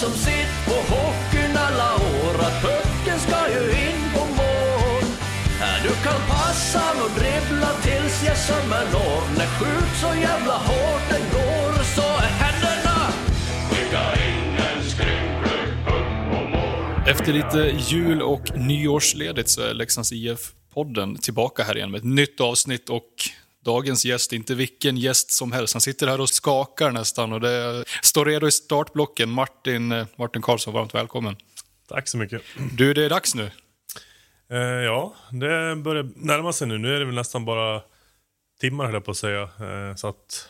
som sett på hockeyn alla år att pucken ska ju in på mål. Du kan passa och dribbla tills jag sömmer når. När skjut så jävla hårt den går så är händerna Efter lite jul och nyårsledigt så är Leksands IF-podden tillbaka här igen med ett nytt avsnitt och dagens gäst, inte vilken gäst som helst. Han sitter här och skakar nästan och det står redo i startblocken. Martin, eh, Martin Karlsson, varmt välkommen. Tack så mycket. Du, det är dags nu. Eh, ja, det börjar närma sig nu. Nu är det väl nästan bara timmar höll jag på att säga. Eh, så att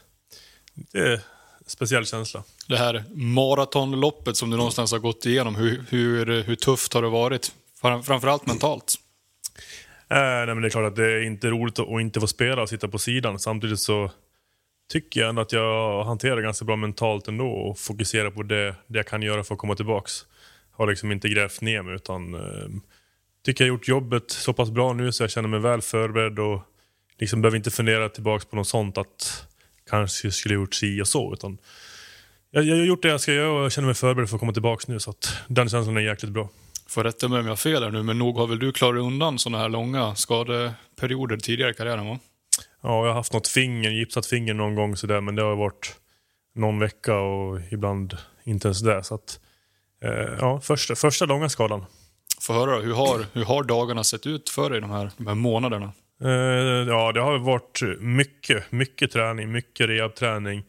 det är en speciell känsla. Det här maratonloppet som du någonstans har gått igenom, hur, hur, hur tufft har det varit? Fram- Framförallt mentalt. Eh, nej, men det är klart att det är inte roligt att att inte få spela och sitta på sidan. Samtidigt så tycker jag ändå att jag hanterar det ganska bra mentalt ändå och fokuserar på det, det jag kan göra för att komma tillbaks. Har liksom inte grävt ner mig utan eh, tycker jag har gjort jobbet så pass bra nu så jag känner mig väl förberedd och liksom behöver inte fundera tillbaks på något sånt att kanske skulle gjort si och så. Utan jag, jag har gjort det jag ska göra och jag känner mig förberedd för att komma tillbaks nu så att den känslan är jäkligt bra. Får rätta mig om jag har fel här nu, men nog har väl du klarat undan sådana här långa skadeperioder tidigare i karriären? Va? Ja, jag har haft något finger, gipsat finger någon gång sådär, men det har varit någon vecka och ibland inte ens det. Så att, eh, ja, första, första långa skadan. Få höra då, hur har, hur har dagarna sett ut för dig de här, de här månaderna? Eh, ja, det har varit mycket, mycket träning, mycket rehabträning.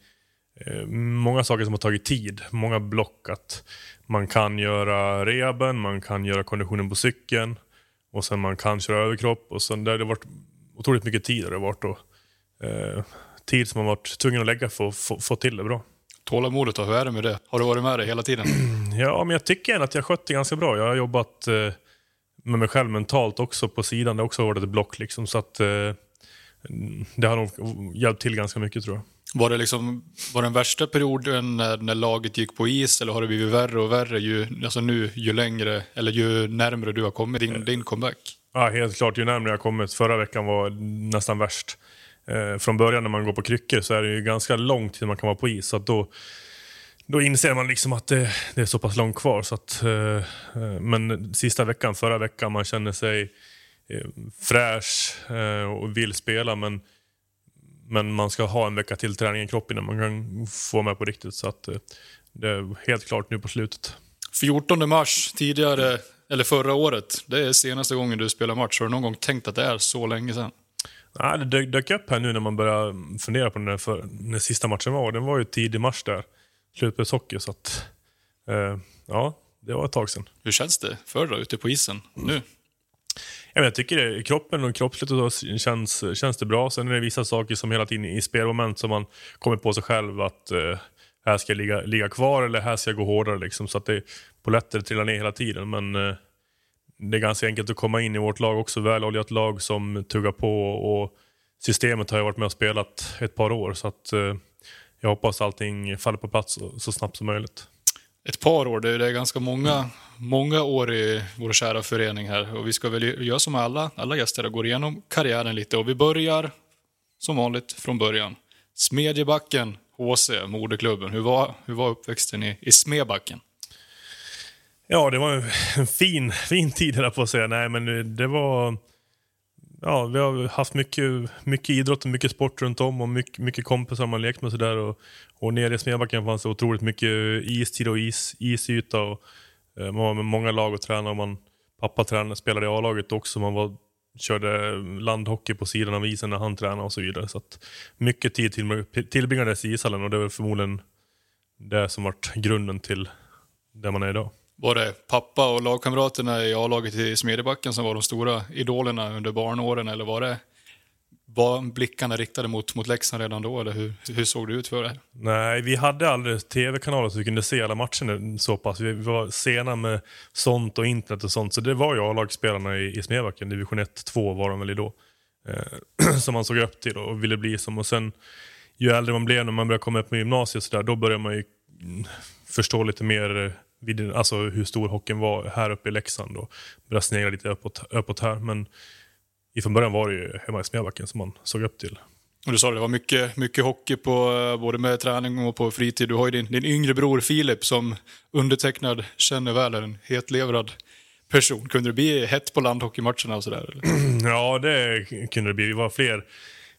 Eh, många saker som har tagit tid, många block. Att man kan göra rehaben, man kan göra konditionen på cykeln och sen man kan köra överkropp. Och sen där har det varit otroligt mycket tid. Har det varit då. Eh, tid som man varit tvungen att lägga för att få, få till det bra. Tålamodet då, hur är det med det? Har du varit med dig hela tiden? Ja, men jag tycker ändå att jag skött det ganska bra. Jag har jobbat eh, med mig själv mentalt också på sidan. Det har också varit ett block liksom. Så att eh, det har nog hjälpt till ganska mycket tror jag. Var det liksom, var den värsta perioden när, när laget gick på is eller har det blivit värre och värre ju, alltså nu ju längre, eller ju närmare du har kommit din, din comeback? Ja, helt klart. Ju närmare jag kommit. Förra veckan var nästan värst. Eh, från början när man går på kryckor så är det ju ganska långt till man kan vara på is. Så då, då inser man liksom att det, det är så pass långt kvar. Så att, eh, eh, men sista veckan, förra veckan, man känner sig eh, fräsch eh, och vill spela. Men, men man ska ha en vecka till träning i kroppen innan man kan få med på riktigt. Så att, eh, det är helt klart nu på slutet. 14 mars tidigare, eller förra året, det är senaste gången du spelar match. Har du någon gång tänkt att det är så länge sedan? Nej, det dök, upp här nu när man började fundera på när, för, när sista matchen var. Den var ju tidig mars där. Slutspelshockey, så att... Eh, ja, det var ett tag sedan. Hur känns det för dig ute på isen nu? Ja, men jag tycker det, kroppen och kroppsligt och så känns, känns det bra. Sen är det vissa saker som hela tiden i spelmoment som man kommer på sig själv att eh, här ska jag ligga, ligga kvar eller här ska jag gå hårdare. Liksom, så att det polletter trillar ner hela tiden. Men eh, det är ganska enkelt att komma in i vårt lag också. Väloljat lag som tuggar på och systemet har jag varit med och spelat ett par år. Så att eh, jag hoppas allting faller på plats så, så snabbt som möjligt. Ett par år, det är, ganska många, många år i vår kära förening här. Och vi ska väl göra som alla, alla gäster, och gå igenom karriären lite. Och vi börjar som vanligt från början. Smedjebacken, HC, moderklubben. Hur var, hur var uppväxten i, i Smedbacken? Ja, det var en fin, fin tid höll jag på att säga. Nej, men det var... Ja, vi har haft mycket, mycket idrott och mycket sport runt om och mycket, mycket kompisar man lekt med och sådär. Och, och nere i Smedbacken fanns det otroligt mycket istid och is, isyta. Och, eh, man var med många lag och tränade. Och man, pappa tränade, spelade i A-laget också. Man var, körde landhockey på sidan av isen när han tränade och så vidare. Så att mycket tid till, tillbringades i ishallen och det var förmodligen det som varit grunden till där man är idag. Var det pappa och lagkamraterna i A-laget i Smedjebacken som var de stora idolerna under barnåren? Eller var det var blickarna riktade mot, mot Leksand redan då? Eller hur, hur såg det ut för er? Nej, vi hade aldrig tv-kanaler så vi kunde se alla matcher så pass. Vi var sena med sånt och internet och sånt. Så det var ju A-lagsspelarna i, i Smedjebacken, Division 1-2 var de väl i då. Eh, som man såg upp till och ville bli som. Och sen ju äldre man blev när man började komma upp med gymnasiet så där, då började man ju mm, förstå lite mer eh, vid, alltså hur stor hockeyn var här uppe i Leksand och började snegla lite uppåt, uppåt här. Men ifrån början var det ju hemma i Smedbacken som man såg upp till. Och du sa det, det var mycket, mycket hockey på eh, både med träning och på fritid. Du har ju din, din yngre bror Filip som undertecknad känner väl är en hetlevrad person. Kunde det bli hett på landhockeymatcherna och sådär? eller? Ja, det kunde det bli. Vi var fler,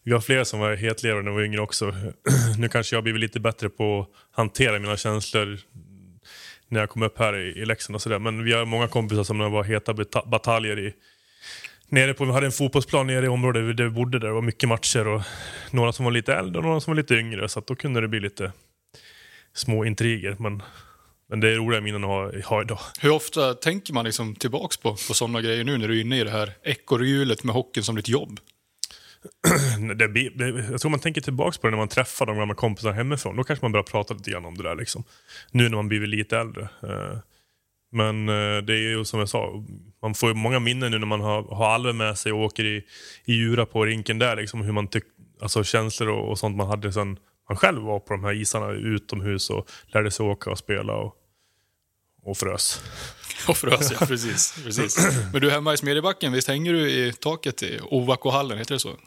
vi var fler som var hetlevrade när vi var yngre också. nu kanske jag har blivit lite bättre på att hantera mina känslor när jag kom upp här i, i Leksand och sådär. Men vi har många kompisar som har var heta bataljer i. Nere på, vi hade en fotbollsplan nere i området där vi bodde där det var mycket matcher och några som var lite äldre och några som var lite yngre. Så att då kunde det bli lite små intriger. Men, men det är roliga minnen att ha, ha idag. Hur ofta tänker man liksom tillbaks på, på sådana grejer nu när du är inne i det här ekorrhjulet med hockeyn som ditt jobb? det, det, jag tror man tänker tillbaka på det när man träffar de gamla kompisarna hemifrån. Då kanske man börjar prata lite grann om det där. Liksom. Nu när man blivit lite äldre. Eh, men eh, det är ju som jag sa, man får ju många minnen nu när man har, har Alve med sig och åker i, i Djura på rinken där. Liksom, hur man tyck, alltså känslor och, och sånt man hade sen man själv var på de här isarna utomhus och lärde sig åka och spela och, och frös. Och frös, ja. Precis, precis. Men du, hemma i Smedjebacken, visst hänger du i taket i Ovako-hallen? Heter det så?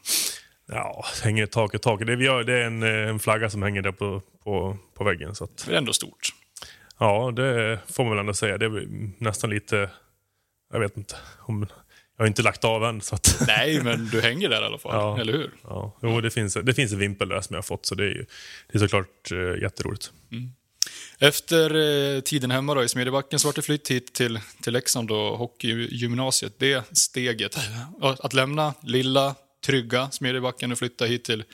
Ja, hänger i taket, taket. Det, vi har, det är en, eh, en flagga som hänger där på, på, på väggen. Så att, Det är ändå stort. Ja, det får man väl ändå säga. Det är nästan lite... Jag vet inte. Om, jag har inte lagt av än. Så att, Nej, men du hänger där i alla fall, Ja. eller hur? ja, jo, det, finns, det finns en vimpel där som jag har fått, så det är, ju, det är såklart eh, jätteroligt. Efter eh, tiden hemma då, i Smedjebacken så var det flytt hit till, till Leksand och hockeygymnasiet. Det steget, att lämna lilla, trygga Smedjebacken och flytta hit till,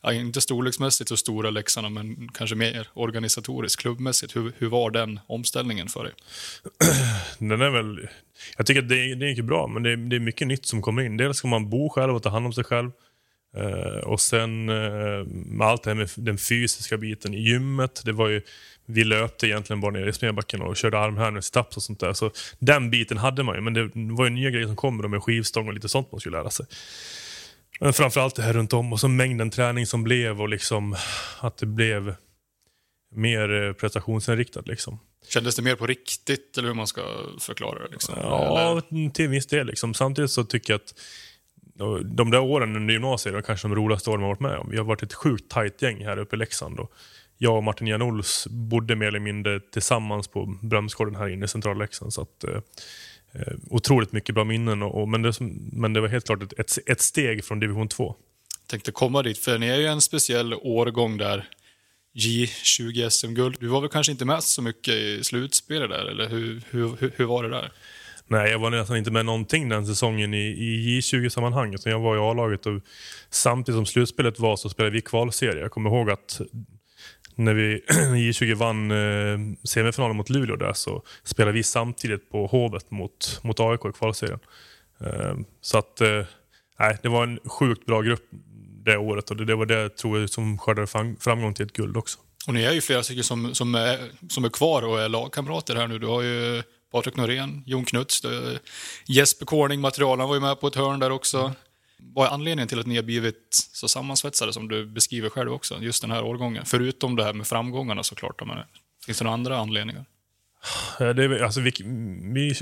ja, inte storleksmässigt så stora Leksand, men kanske mer organisatoriskt, klubbmässigt. Hur, hur var den omställningen för dig? Den är väl, jag tycker att det, det är bra, men det är, det är mycket nytt som kommer in. Dels ska man bo själv och ta hand om sig själv. Uh, och sen uh, med allt det här med den fysiska biten i gymmet. Det var ju, vi löpte egentligen bara nere i Smedbacken och körde armhävningar, sit-ups och sånt där. Så den biten hade man ju, men det var ju nya grejer som då med skivstång och lite sånt man skulle lära sig. Men framförallt det här runt om och så mängden träning som blev och liksom att det blev mer eh, prestationsinriktat. Liksom. Kändes det mer på riktigt, eller hur man ska förklara det? Liksom? Eller- Ja, till viss del. Liksom. Samtidigt så tycker jag att de där åren under gymnasiet var kanske de roligaste åren man varit med om. Vi har varit ett sjukt tajt gäng här uppe i Leksand. Och jag och Martin Janols bodde mer eller mindre tillsammans på Brömsgården här inne i centrala Leksand. Så att, eh, eh, otroligt mycket bra minnen. Och, och, men, det, men det var helt klart ett, ett, steg från division 2. tänkte komma dit, för ni är ju en speciell årgång där. J20 SM-guld. Du var väl kanske inte med så mycket i slutspelet där, eller hur, hur, hur, var det där? Nej, jag var nästan inte med någonting den säsongen i, i J20-sammanhang. utan Jag var i A-laget och samtidigt som slutspelet var så spelade vi kvalserie. Jag kommer ihåg att när vi i J20 vann eh, semifinalen mot Luleå där så spelade vi samtidigt på Hovet mot, mot AIK i kvalserien. Eh, så att, eh, det var en sjukt bra grupp det året och det, det var det tror jag som skördade fram, framgång till ett guld också. Och ni är ju flera stycken som, som, är, som är kvar och är lagkamrater här nu. Du har ju Patrik Norén, Jon Knuts, det- Jesper Corning, materialen var ju med på ett hörn där också. Vad är anledningen till att ni har blivit så sammansvetsade som du beskriver själv också, just den här årgången? Förutom det här med framgångarna såklart. Men finns det några andra anledningar? Det, är- alltså, vi, vi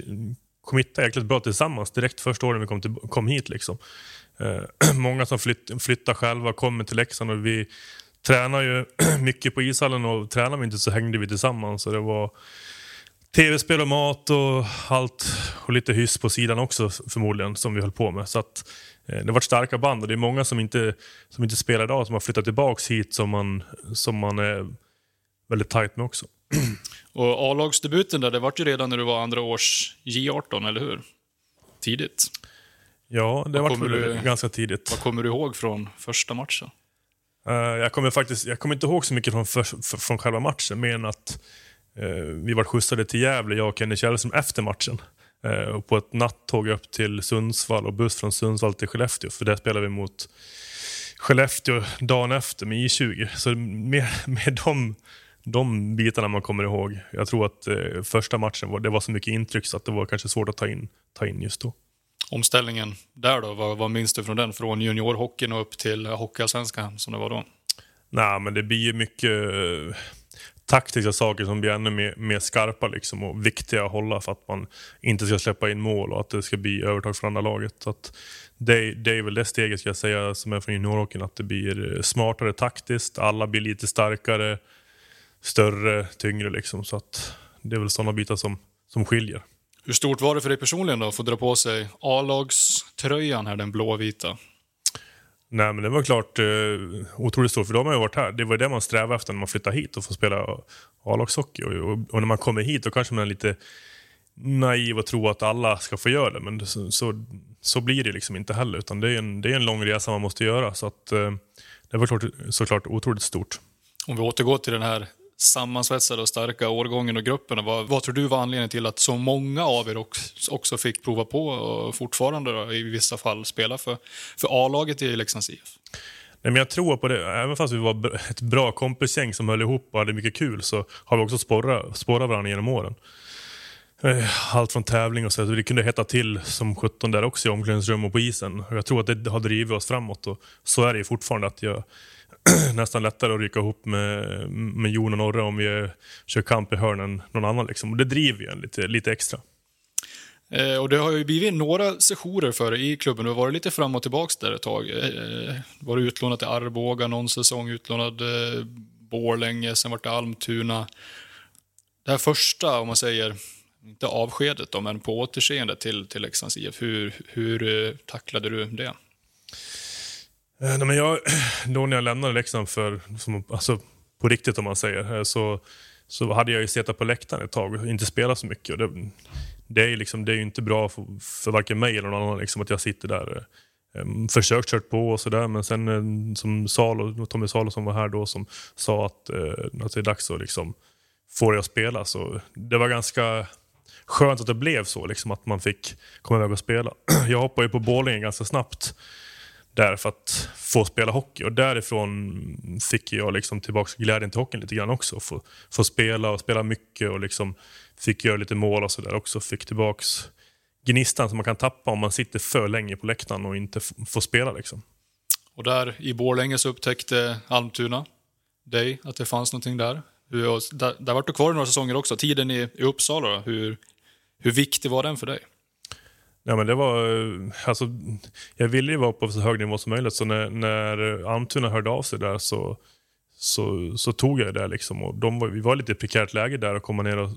committade jäkligt bra tillsammans direkt första året vi kom, till, kom hit. Liksom. Eh, många som flytt, flyttar själva kommer till Leksand och vi tränar ju mycket på ishallen och tränar vi inte så hängde vi tillsammans. Så det var tv-spel och mat och allt och lite hyss på sidan också förmodligen som vi höll på med. Så att, eh, det var starka band och det är många som inte, som inte spelar idag som har flyttat tillbaks hit som man, som man är väldigt tajt med också. Och A-lagsdebuten där, det var ju redan när du var andra års J18, eller hur? Tidigt. Ja, det var väl du- ganska tidigt. Vad kommer du ihåg från första matchen? Eh, jag kommer faktiskt jag kommer inte ihåg så mycket från, för, för, från själva matchen, mer än att vi var skjutsade till Gävle, jag och Kenny Källström, efter matchen. Eh, och på ett nattåg upp till Sundsvall och buss från Sundsvall till Skellefteå, för där spelade vi mot Skellefteå dagen efter med I20. Så mer, mer de, de bitarna man kommer ihåg. Jag tror att eh, första matchen var, det var så mycket intryck så att det var kanske svårt att ta in, ta in just då. Omställningen där då, vad, vad minns du från den? Från juniorhockeyn och upp till hockeyallsvenskan som det var då? Nej, men det blir ju mycket eh, taktiska saker som blir ännu mer, mer skarpa liksom, och viktiga att hålla för att man inte ska släppa in mål och att det ska bli övertag för andra laget. Så att det, det är väl det steget ska jag säga som är från juniorhockeyn, att det blir smartare taktiskt, alla blir lite starkare, större, tyngre liksom. Så att det är väl sådana bitar som, som skiljer. Hur stort var det för dig personligen då, att få dra på sig A-lagströjan den blåvita? Nej, men det var klart eh, otroligt stort, för då har man ju varit här. Det var det man strävade efter när man flyttade hit och får spela A-lagshockey. Och, och, och, när man kommer hit då kanske man är lite naiv och tror att alla ska få göra det, men så, så, så blir det liksom inte heller. Utan det är en, det är en lång resa man måste göra. Så att, eh, det var klart, såklart otroligt stort. Om vi återgår till den här sammansvetsade och starka årgången och gruppen. Vad, vad tror du var anledningen till att så många av er också, också fick prova på och fortfarande då, i vissa fall spela för, för A-laget i Leksands IF? Nej, men jag tror på det. Även fast vi var ett bra kompisgäng som höll ihop och hade mycket kul så har vi också sporrat, sporrat varandra genom åren. Eh, allt från tävling och så. Det kunde hetta till som 17 där också i omklädningsrum och på isen. Jag tror att det har drivit oss framåt och så är det fortfarande. att jag nästan lättare att rycka ihop med, med Jon och Norre om vi kör kamp i hörnen någon annan. Liksom. Och det driver ju en lite, lite extra. Eh, och det har ju blivit några sessioner för i klubben. Du har varit lite fram och tillbaka där ett tag. Eh, eh var du utlånad till Arboga någon säsong, utlånad eh, Borlänge, sen vart det Almtuna. Det här första, om man säger, inte avskedet då, men på återseende till, till Leksands IF. Hur, hur eh, tacklade du det? Eh, nej, men jag, då när jag lämnade Leksand för, som, alltså, på riktigt om man säger, eh, så, så hade jag ju suttit på läktaren ett tag och inte spelat så mycket. Och det, det, är liksom, det är ju inte bra för, för varken mig eller någon annan liksom, att jag sitter där. Eh, mm, försökt kört på och sådär, men sen som Salo, Tommy Salo som var här då som sa att, att det är dags att liksom, få dig att spela. Så det var ganska skönt att det blev så, liksom, att man fick komma iväg och spela. Jag hoppade ju på Borlänge ganska snabbt där för att få spela hockey. Och därifrån fick jag liksom tillbaka glädjen till hockeyn lite grann också. Få, få spela och spela mycket och liksom fick göra lite mål och sådär också. Fick tillbaka gnistan som man kan tappa om man sitter för länge på läktaren och inte får spela. Liksom. Och där i Borlänge så upptäckte Almtuna dig, att det fanns någonting där. Hur, där, där var du kvar i några säsonger också. Tiden i, i Uppsala, då, hur, hur viktig var den för dig? Ja, men det var, eh, alltså, jag ville ju vara på så hög nivå som möjligt, så när, när Almtuna hörde av sig där så, så, så tog jag det. Liksom. Och de var, vi var lite prekärt läge där att komma ner och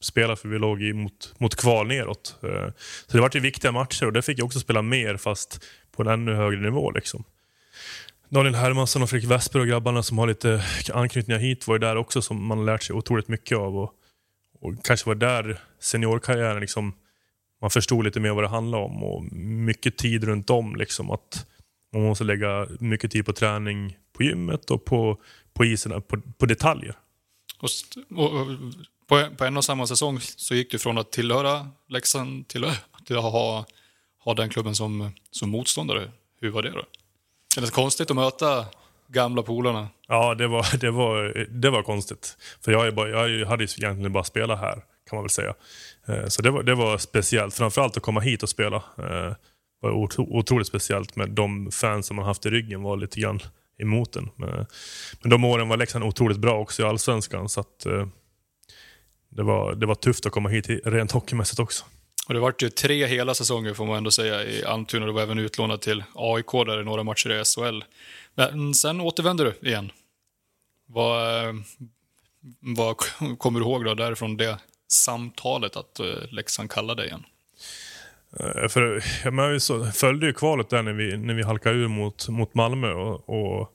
spela, för vi låg i, mot, mot kval neråt. Eh, så det var ju viktiga matcher och där fick jag också spela mer, fast på en ännu högre nivå. Liksom. Daniel Hermansson och Fredrik Westberg och grabbarna som har lite anknytningar hit var ju där också som man lärt sig otroligt mycket av. Och, och kanske var där seniorkarriären liksom man förstod lite mer vad det handlade om och mycket tid runt om. Liksom, att man måste lägga mycket tid på träning på gymmet och på, på isen, på, på detaljer. Och, och, på, på en och samma säsong så gick du från att tillhöra Leksand till, till att ha, ha den klubben som, som motståndare. Hur var det då? Är det konstigt att möta gamla polarna? Ja, det var, det var, det var konstigt. För jag, bara, jag hade ju egentligen bara spelat här, kan man väl säga. Eh, så det var, det var speciellt. Framförallt att komma hit och spela eh, var otroligt speciellt med de fans som man haft i ryggen var lite grann emot den. Men, de åren var Leksand otroligt bra också i Allsvenskan så att eh, det var, det var tufft att komma hit rent hockeymässigt också. Och det vart ju tre hela säsonger får man ändå säga i Almtuna. Du var även utlånad till AIK där i några matcher i SHL. Men sen återvände du igen. Vad, eh, vad kommer du ihåg då därifrån det samtalet att eh, Leksand kallade dig igen? Eh, för, ja, men så, följde ju kvalet där när vi, när vi halkade ur mot, mot Malmö. Och, och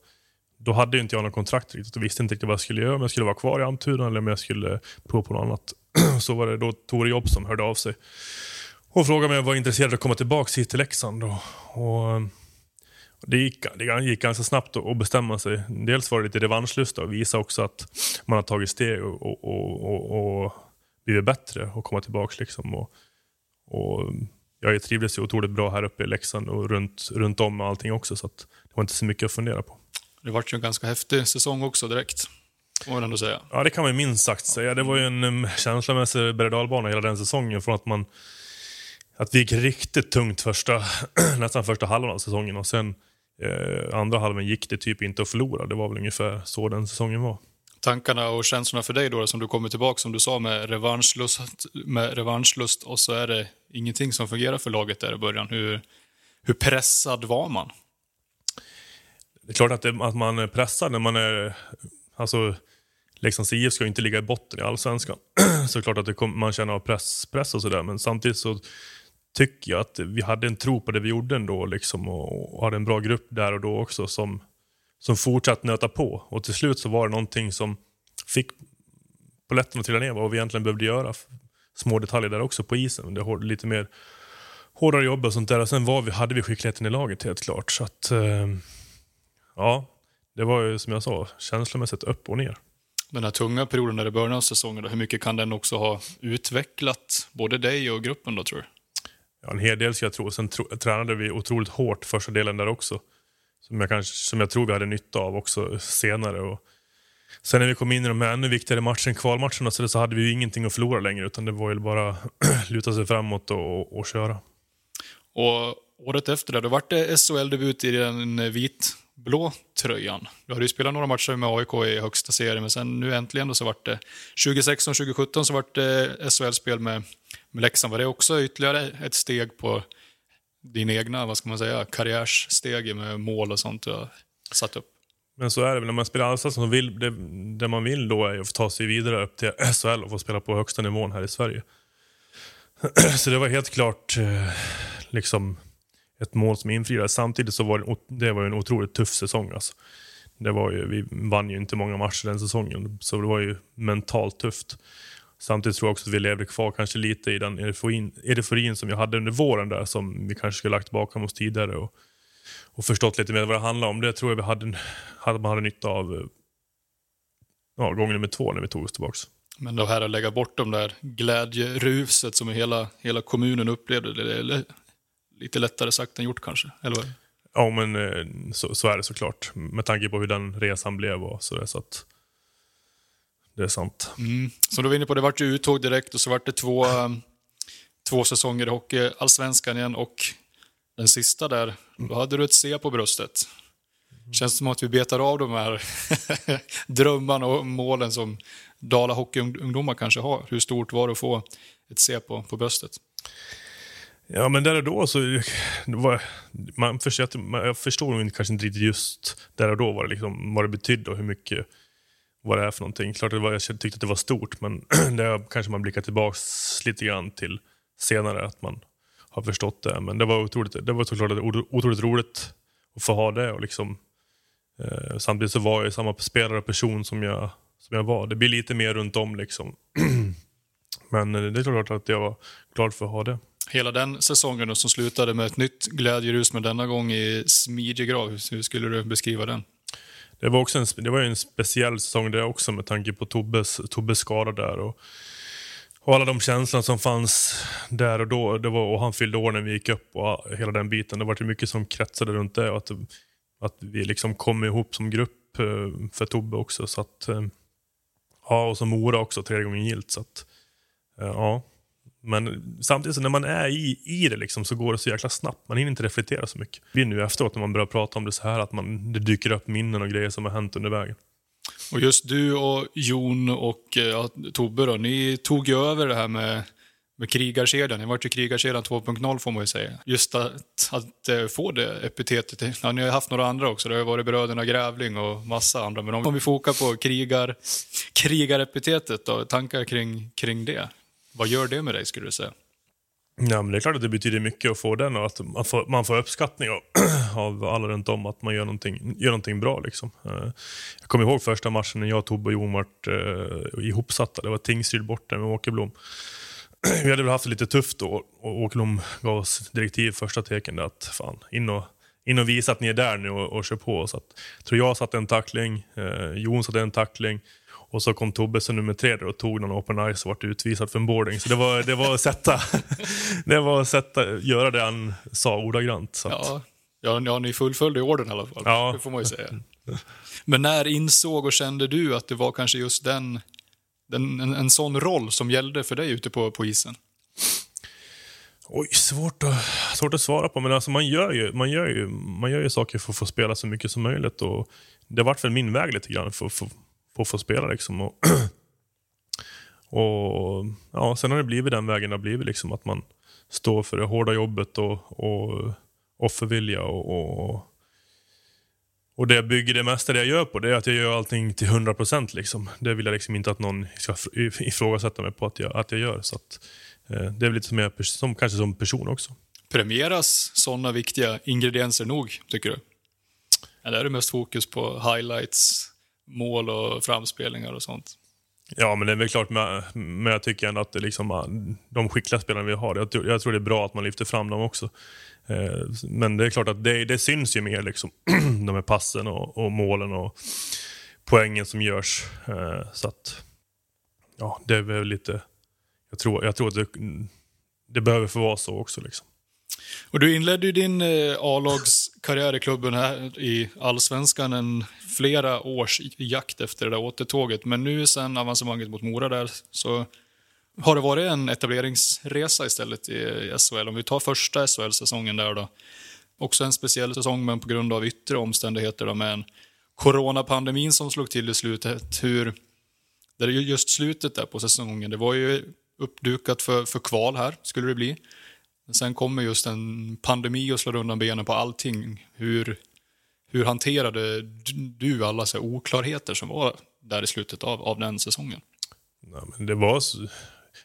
då hade inte jag något kontrakt riktigt och visste inte riktigt vad jag skulle göra. Om jag skulle vara kvar i Almtuna eller om jag skulle prova på något annat. så var det då Tore Jobb som hörde av sig och frågade mig om jag var intresserad av att komma tillbaka hit till Leksand. Och, och det gick, det gick ganska snabbt att bestämma sig. Dels var det lite revanschlusta och visa också att man har tagit steg och, och, och, och blivit bättre och komma tillbaka. Liksom. Och, och jag trivdes ju otroligt bra här uppe i Leksand och runt, runt om med allting också. Så det var inte så mycket att fundera på. Det var ju en ganska häftig säsong också direkt. Får man ändå säga. Ja, det kan man minst sagt säga. Det var ju en um, känslomässig berg hela den säsongen. Från att man att vi gick riktigt tungt första, nästan första halvan av säsongen och sen eh, andra halvan gick det typ inte att förlora. Det var väl ungefär så den säsongen var tankarna och känslorna för dig då som du kommer tillbaka som du sa med revanschlust, med revanschlust och så är det ingenting som fungerar för laget där i början. Hur, hur pressad var man? Det är klart att, det, att man är pressad när man är... Alltså, liksom Leksands IF ska ju inte ligga i botten i allsvenskan. så det är klart att det kom, man känner av press, press och sådär. Men samtidigt så tycker jag att vi hade en tro på det vi gjorde ändå liksom, och, och hade en bra grupp där och då också som, som fortsatt nöta på. Och till slut så var det någonting som fick polletten att trilla ner vad vi egentligen behövde göra. Små detaljer där också på isen. Det är lite mer hårdare jobb och sånt där. Och sen var vi, hade vi skickligheten i laget helt klart. Så att, eh, ja, det var ju som jag sa, känslomässigt upp och ner. Den här tunga perioden där i början av säsongen, hur mycket kan den också ha utvecklat både dig och gruppen då tror du? Ja, en hel del ska jag tro. Sen tro, tränade vi otroligt hårt första delen där också. Som jag, kanske, som jag tror vi hade nytta av också senare. Och sen när vi kom in i de här ännu viktigare matchen, kvalmatcherna, så, så hade vi ju ingenting att förlora längre. Utan det var ju bara luta sig framåt och, och, och köra. Och året efter det, då vart det SHL-debut i den vitblå tröjan. Du hade ju spelat några matcher med AIK i högsta serien, men sen nu äntligen då så vart det 2016-2017 så vart det SHL-spel med, med Leksand. Var det också ytterligare ett steg på din egna, vad ska man säga, karriärssteg med mål och sånt du har satt upp? Men så är det väl, när man spelar allsvenskan, vill, det, det man vill då är att få ta sig vidare upp till SHL och få spela på högsta nivån här i Sverige. Så det var helt klart eh, liksom ett mål som infriades. Samtidigt så var det, det var en otroligt tuff säsong. Alltså. Det var ju, vi vann ju inte många matcher den säsongen, så det var ju mentalt tufft. Samtidigt tror jag också att vi levde kvar kanske lite i den euforin, euforin som jag hade under våren där som vi kanske skulle lagt bakom oss tidigare och, och förstått lite mer vad det handlar om. Det tror jag vi hade, hade man hade nytta av ja, gång nummer två när vi tog oss tillbaka. Men det här att lägga bort de där glädjeruset som hela, hela kommunen upplevde, det är lite lättare sagt än gjort kanske? Eller vad? Ja, men eh, så, så, är det såklart. Med tanke på hur den resan blev. Och så, där, så att det är sant. Mm. Som du var inne på, det vart ju uttåg direkt och så vart det två, två säsonger i Hockeyallsvenskan igen och den sista där, då hade du ett C på bröstet. Känns som att vi betar av de här drömmarna och målen som Dala hockeyungdomar kanske har. Hur stort var det att få ett C på, på bröstet? Ja, men där och då så... Var, man försökte, jag förstår nog kanske inte riktigt just där och då vad det, liksom, vad det betydde och hur mycket vad det är för någonting. Klart att var, jag tyckte att det var stort, men det kanske man blickar tillbaka lite grann till senare, att man har förstått det. Men det var otroligt, det var såklart otroligt roligt att få ha det. Och liksom, eh, samtidigt så var jag samma spelare och person som jag, som jag var. Det blir lite mer runt om liksom. men eh, det är klart att jag var glad för att ha det. Hela den säsongen som slutade med ett nytt glädjerus, men denna gång i Smidjegrav. Hur skulle du beskriva den? Det var, också en, det var en speciell säsong det också med tanke på Tobbes, Tobbes skada där. Och, och alla de känslorna som fanns där och då. Det var, och han fyllde år när vi gick upp och hela den biten. Det var mycket som kretsade runt det. Och att, att vi liksom kom ihop som grupp eh, för Tobbe också. Så att, eh, ja, och som Mora också, tredje gången gilt. Så att, eh, ja, men samtidigt så när man är i, i det liksom, så går det så jäkla snabbt. Man hinner inte reflektera så mycket. Det nu efteråt när man börjar prata om det så här att man, det dyker upp minnen och grejer som har hänt under vägen. Och just du och Jon och eh, ja, Tobbe då, ni tog ju över det här med, med krigarkedjan. Ni vart ju krigarkedjan 2.0 får man ju säga. Just att, att, att få det epitetet. Ja, ni har haft några andra också. Det har varit bröderna Grävling och massa andra. Men om, om vi fokar på krigar, krigarepitetet då, tankar kring, kring det? Vad gör det med dig skulle du säga? Ja, men det är klart att det betyder mycket att få den och att man får, man får uppskattning av, av alla runt om att man gör någonting, gör någonting bra. Liksom. Eh, jag kommer ihåg första matchen när jag, Tobbe och Jon var uh, eh, ihopsatta. Det var Tingsryd borta med Åkerblom. Vi hade väl haft det lite tufft då och Åkerblom gav oss direktiv första teken att fan, in och, in och visa att ni är där nu och, och kör på. Så att, jag tror jag satte en tackling, uh, Jon satte en tackling. Och så kom Tobbe som nummer tre och tog någon open ice och vart utvisad för en boarding. Så det var, det var att sätta, det var att sätta, göra det han sa ordagrant. Så ja, ja, ja, ni fullföljde orden i alla fall. Ja. Det får man ju säga. Men när insåg och kände du att det var kanske just den, den en, en sån roll som gällde för dig ute på, på isen? Oj, svårt att, svårt att svara på. Men alltså man, gör ju, man, gör ju, man gör ju saker för att få spela så mycket som möjligt. Och det vart väl min väg lite grann. För, för, få, få spela. Liksom. Och, och ja, Sen har det blivit den vägen det har blivit, liksom, att man står för det hårda jobbet och, och offervilja. Och, och, och det jag bygger det mesta det jag gör på, det är att jag gör allting till 100%. Liksom. Det vill jag liksom inte att någon ska ifrågasätta mig på att jag, att jag gör. Så att, eh, det är väl lite som jag som, kanske som person också. Premieras sådana viktiga ingredienser nog, tycker du? Eller är det mest fokus på highlights, mål och framspelningar och sånt? Ja, men det är väl klart, men jag tycker ändå att det liksom, de skickliga spelarna vi har, jag, jag tror det är bra att man lyfter fram dem också. Eh, men det är klart att det, det syns ju mer, liksom, de här passen och, och, målen och poängen som görs. Eh, så att, ja, det är väl lite, jag tror, jag tror att det, det behöver få vara så också. Liksom. Och du inledde ju din eh, A-lagskarriär i klubben här i Allsvenskan en flera års jakt efter det där återtåget. Men nu sen avancemanget mot Mora där så har det varit en etableringsresa istället i SHL. Om vi tar första SHL-säsongen där då. Också en speciell säsong men på grund av yttre omständigheter då med en coronapandemin som slog till i slutet. Hur, det är just slutet där på säsongen, det var ju uppdukat för, för kval här, skulle det bli. Sen kommer just en pandemi och slår undan benen på allting. Hur, hur hanterade du alla så oklarheter som var där i slutet av, av den säsongen? Nej, men det, var så,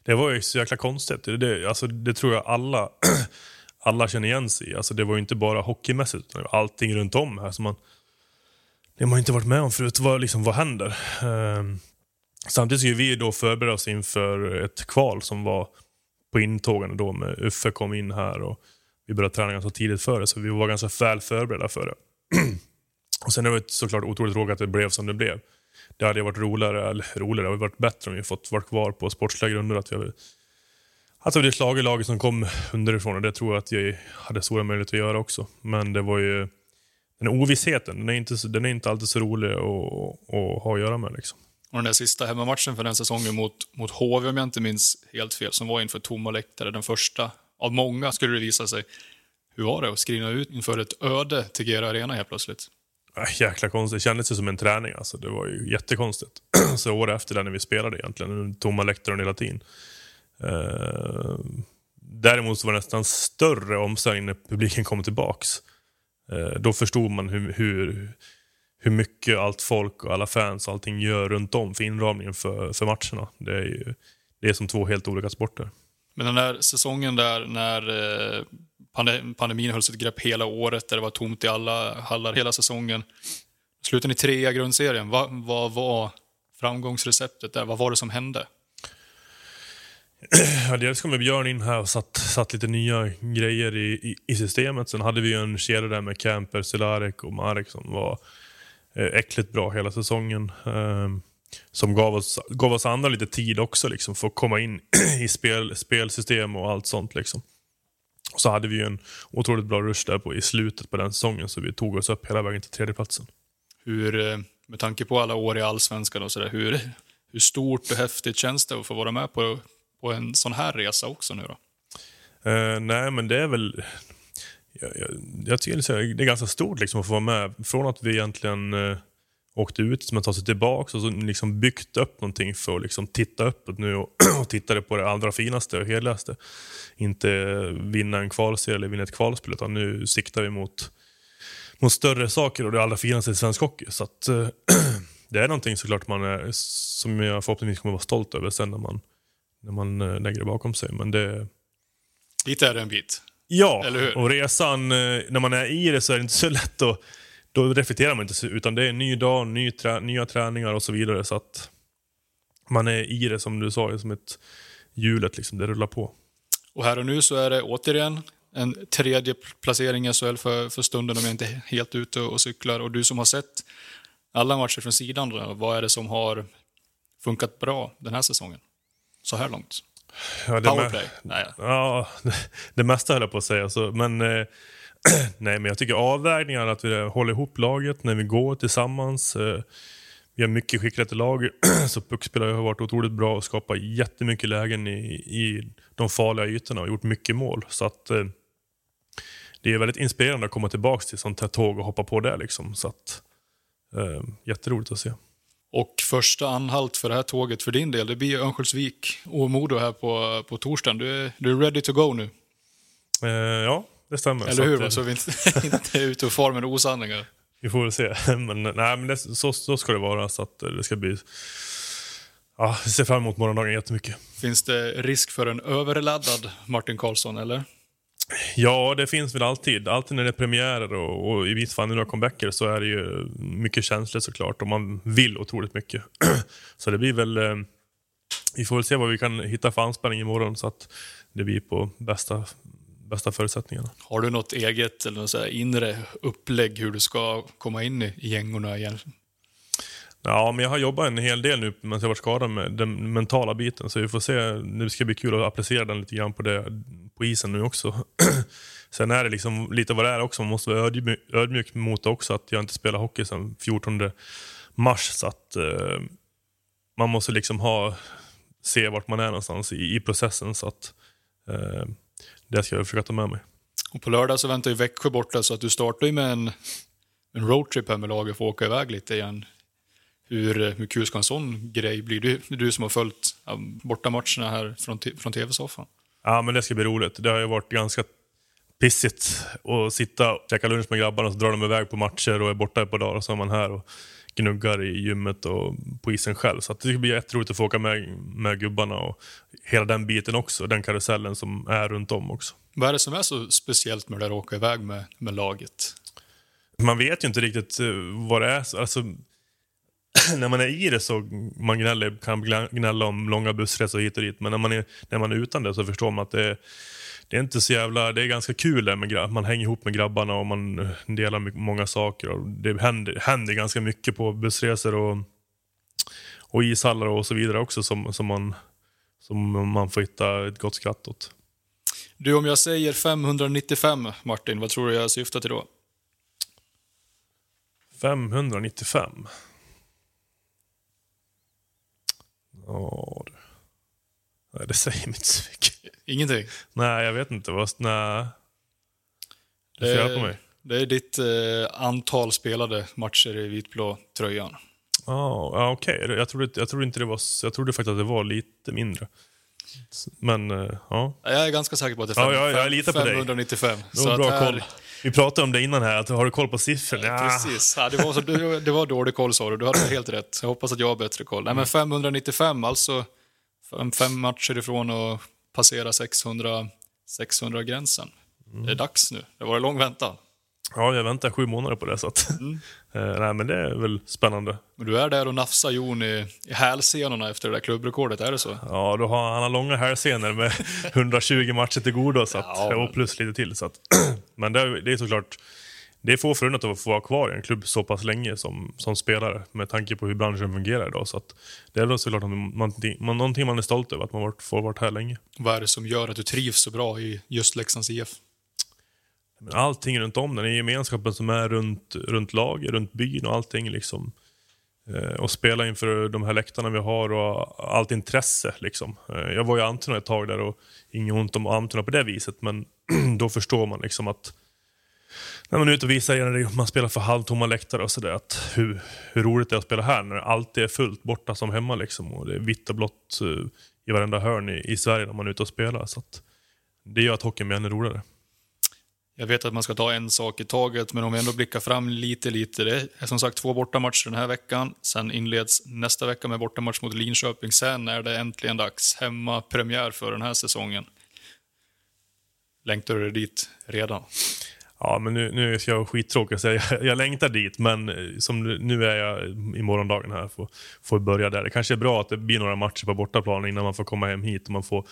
det var ju så jäkla konstigt. Det, det, alltså, det tror jag alla, alla känner igen sig i. Alltså, det var ju inte bara hockeymässigt, utan allting runt om här. Som man, det har man inte varit med om förut. Vad, liksom, vad händer? Ehm, samtidigt ska vi då förbereda oss inför ett kval som var på intågande då med Uffe kom in här och vi började träna ganska tidigt för det, så vi var ganska väl förberedda för det och Sen är det såklart otroligt tråkigt att det blev som det blev. Det hade varit roligare, eller roligare, det hade varit bättre om vi fått vara kvar på sportsliga grunder. Att vi hade, alltså det slag slagit laget som kom underifrån och det tror jag att jag hade stora möjligheter att göra också. Men det var ju den ovissheten, den är inte, den är inte alltid så rolig att, att ha att göra med. Liksom. Och den där sista hemmamatchen för den säsongen mot, mot HV, om jag inte minns helt fel, som var inför tomma läktare, den första av många skulle det visa sig. Hur var det att skriva ut inför ett öde Tegera Arena helt plötsligt? Äh, jäkla konstigt. Det kändes ju som en träning. Alltså. Det var ju jättekonstigt. så år efter det när vi spelade egentligen, tomma läktaren hela tiden. Uh, däremot så var det nästan större omställning när publiken kom tillbaks. Uh, då förstod man hur, hur hur mycket allt folk och alla fans och allting gör runt om för inramningen för, för matcherna. Det är ju det är som två helt olika sporter. Men den där säsongen där när eh, pandemin höll sitt grepp hela året, där det var tomt i alla hallar hela säsongen. Slutade ni trea i grundserien. Vad, vad var framgångsreceptet där? Vad var det som hände? Ja, dels kom Björn in här och satt, satt lite nya grejer i, i, i systemet. Sen hade vi en kedja där med Camper, Celarek och Marek som var eh, äckligt bra hela säsongen. Ehm, som gav oss, gav oss andra lite tid också liksom, för att komma in i spel, spelsystem och allt sånt. Liksom. Och så hade vi en otroligt bra rush där på, i slutet på den säsongen så vi tog oss upp hela vägen till tredjeplatsen. Hur, eh, med tanke på alla år i Allsvenskan och sådär, hur, hur stort och häftigt känns det att få vara med på, på en sån här resa också nu då? Uh, nej, men det är väl jag, jag, jag tycker det är ganska stort liksom att få vara med. Från att vi egentligen eh, åkte ut som att ta sig tillbaka och så liksom byggt upp någonting för att liksom titta uppåt nu och, och titta på det allra finaste och heligaste. Inte vinna en kvalserie eller vinna ett kvalspel utan nu siktar vi mot, mot större saker och det allra finaste i svensk hockey. Så att, det är någonting såklart man är, som jag förhoppningsvis kommer vara stolt över sen när man, när man eh, lägger det bakom sig. Men det... Dit är det en bit. Ja, och resan, eh, när man är i det så är det inte så lätt att... Då reflekterar man inte, utan det är en ny dag, ny trä, nya träningar och så vidare. Så att man är i det som du sa, som ett hjulet, liksom, det rullar på. Och här och nu så är det återigen en tredje placering i SHL för, för stunden om jag inte är helt ute och cyklar. Och du som har sett alla matcher från sidan, då, vad är det som har funkat bra den här säsongen? Så här långt. Ja, Powerplay? Nej. Ja, det mesta höll jag på att säga. Så, men, eh, nej, men jag tycker avvägningarna, att vi håller ihop laget när vi går tillsammans. Eh, vi har mycket skickligt lag, så puckspelare har varit otroligt bra och skapat jättemycket lägen i, i de farliga ytorna och gjort mycket mål. Så att, eh, det är väldigt inspirerande att komma tillbaka till sånt här tåg och hoppa på det. Liksom. Så att, eh, jätteroligt att se. Och första anhalt för det här tåget för din del, det blir Örnsköldsvik och Modo här på, på torsdagen. Du är, du är ready to go nu? Eh, ja, det stämmer. Eller hur? eh, Så vi inte, inte är ute och far med osanningar. Vi får väl se. Men, nej, men det, så, så ska det vara. Så att eh, det ska bli... Ja, jag ser fram emot morgondagen jättemycket. Finns det risk för en överladdad Martin Karlsson, eller? Ja, det finns väl alltid. Alltid när det är premiärer och, och i viss fall när det är comebacker så är det ju mycket känslor såklart och man vill otroligt mycket. så det blir väl... Eh, vi får väl se vad vi kan hitta för anspänning imorgon så att det blir på bästa, bästa förutsättningarna. Har du något eget eller något så inre upplägg hur du ska komma in i gängorna igen? Ja, men jag har jobbat en hel del nu medan jag varit skadad med den mentala biten. Så vi får se. Det ska bli kul att applicera den lite grann på, det, på isen nu också. Sen är det liksom lite vad det är också. Man måste vara ödmjuk, ödmjuk mot det också. Att jag inte spelar hockey sedan 14 mars. Så att eh, man måste liksom ha, se vart man är någonstans i, i processen. Så att eh, det ska jag försöka ta med mig. Och på lördag så väntar ju Växjö borta så att du startar ju med en, en roadtrip här med laget för att åka iväg lite igen. Hur, hur kul ska en sån grej bli? Du, du som har följt bortamatcherna här från, från tv-soffan. Ja, men det ska bli roligt. Det har ju varit ganska pissigt att sitta och käka lunch med grabbarna och så drar de iväg på matcher och är borta ett par dagar och så är man här och gnuggar i gymmet och på isen själv. Så att det ska bli jätteroligt att få åka med, med gubbarna och hela den biten också. Den karusellen som är runt om också. Vad är det som är så speciellt med det där att åka iväg med, med laget? Man vet ju inte riktigt eh, vad det är. Alltså, när man är i det så man gnäller, kan gnälla om långa bussresor hit och dit. Men när man är, när man är utan det så förstår man att det är, det är inte så jävla, det är ganska kul där med man hänger ihop med grabbarna och man delar mycket, många saker. Och det händer, händer ganska mycket på bussresor och, och ishallar och så vidare också som, som, man, som man får hitta ett gott skratt åt. Du, om jag säger 595, Martin, vad tror du jag syftar till då? 595? Ja, du. Nej, det säger mig inte så mycket. Ingenting? Nej, jag vet inte. Vad, nej. Du får hjälpa mig. Det är ditt eh, antal spelade matcher i vitblå tröjan. Oh, ja, Okej, okay. jag, trodde, jag, trodde inte det var, jag trodde faktiskt att det var lite mindre. Men, uh, ja. Jag är ganska säker på att det är fem, ja, jag, jag litar på 595. Dig. Så bra här... koll. Vi pratade om det innan här, att har du koll på siffrorna? Ja, precis, ja, det, var så, det var dålig koll sa du, du hade helt rätt. Jag hoppas att jag har bättre koll. Nej, men 595, alltså fem, fem matcher ifrån att passera 600, 600-gränsen. Mm. Det är dags nu, det var en lång väntan. Ja, jag väntar sju månader på det. Så att, mm. eh, nej, men det är väl spännande. Men du är där och nafsar Jon i, i hälsenorna efter det där klubbrekordet, är det så? Ja, då har, han har långa hälsenor med 120 matcher till godo, så att, ja, och plus lite till. Så att, men det det är såklart, det är få förunnat att få vara kvar i en klubb så pass länge som, som spelare med tanke på hur branschen fungerar idag. Så det är väl såklart någonting man, någonting man är stolt över, att man varit, får varit här länge. Vad är det som gör att du trivs så bra i just Leksands IF? allting runt om den, gemenskapen som är runt, runt laget, runt byn och allting. Liksom. Eh, och spela inför de här läktarna vi har och allt intresse. Liksom. Eh, jag var i Antuna ett tag där och inget ont om Antuna på det viset, men då förstår man liksom att när man är ute och visar när man spelar för halvtomma läktare och sådär, hur, hur roligt det är att spela här när allt är fullt borta som hemma. Liksom, och det är vitt och blått eh, i varenda hörn i, i, Sverige när man är ute och spelar. Så det gör att hockeyn blir ännu roligare. Jag vet att man ska ta en sak i taget, men om vi ändå blickar fram lite, lite. Det är som sagt två bortamatcher den här veckan. Sen inleds nästa vecka med bortamatch mot Linköping. Sen är det äntligen dags. Hemma premiär för den här säsongen. Längtar du dit redan? Ja, men nu, nu ska jag skittråkig och säga jag, jag längtar dit, men eh, som nu är jag i morgondagen här får, får börja där. Det kanske är bra att det blir några matcher på bortaplan innan man får komma hem hit och man får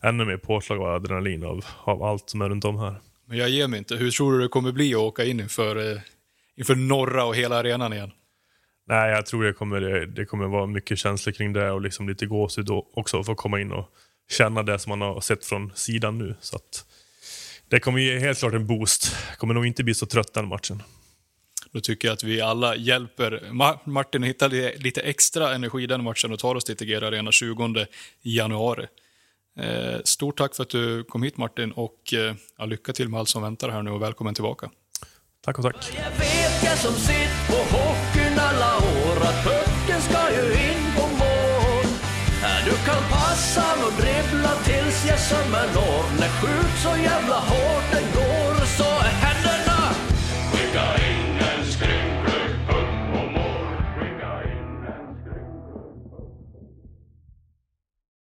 ännu mer påslag av adrenalin av, av allt som är runt om här. Men jag ger mig inte. Hur tror du det kommer bli att åka in inför, eh, inför norra och hela arenan igen? Nej, jag tror det kommer, det kommer vara mycket känslor kring det och liksom lite gåshud också att få komma in och känna det som man har sett från sidan nu. Så att det kommer ge helt klart en boost. Kommer nog inte bli så trött den matchen. Då tycker jag att vi alla hjälper Martin att hitta lite extra energi den matchen och tar oss till Tegera Arena 20 januari. Eh, stort tack för att du kom hit Martin och eh, ja, lycka till med allt som väntar här nu och välkommen tillbaka. Tack och tack. Jag vet jag som sitt på hockeyn alla år att pucken pucken ska ju in på mål. Du kan passa och dribbla. När skjut så jävla hårt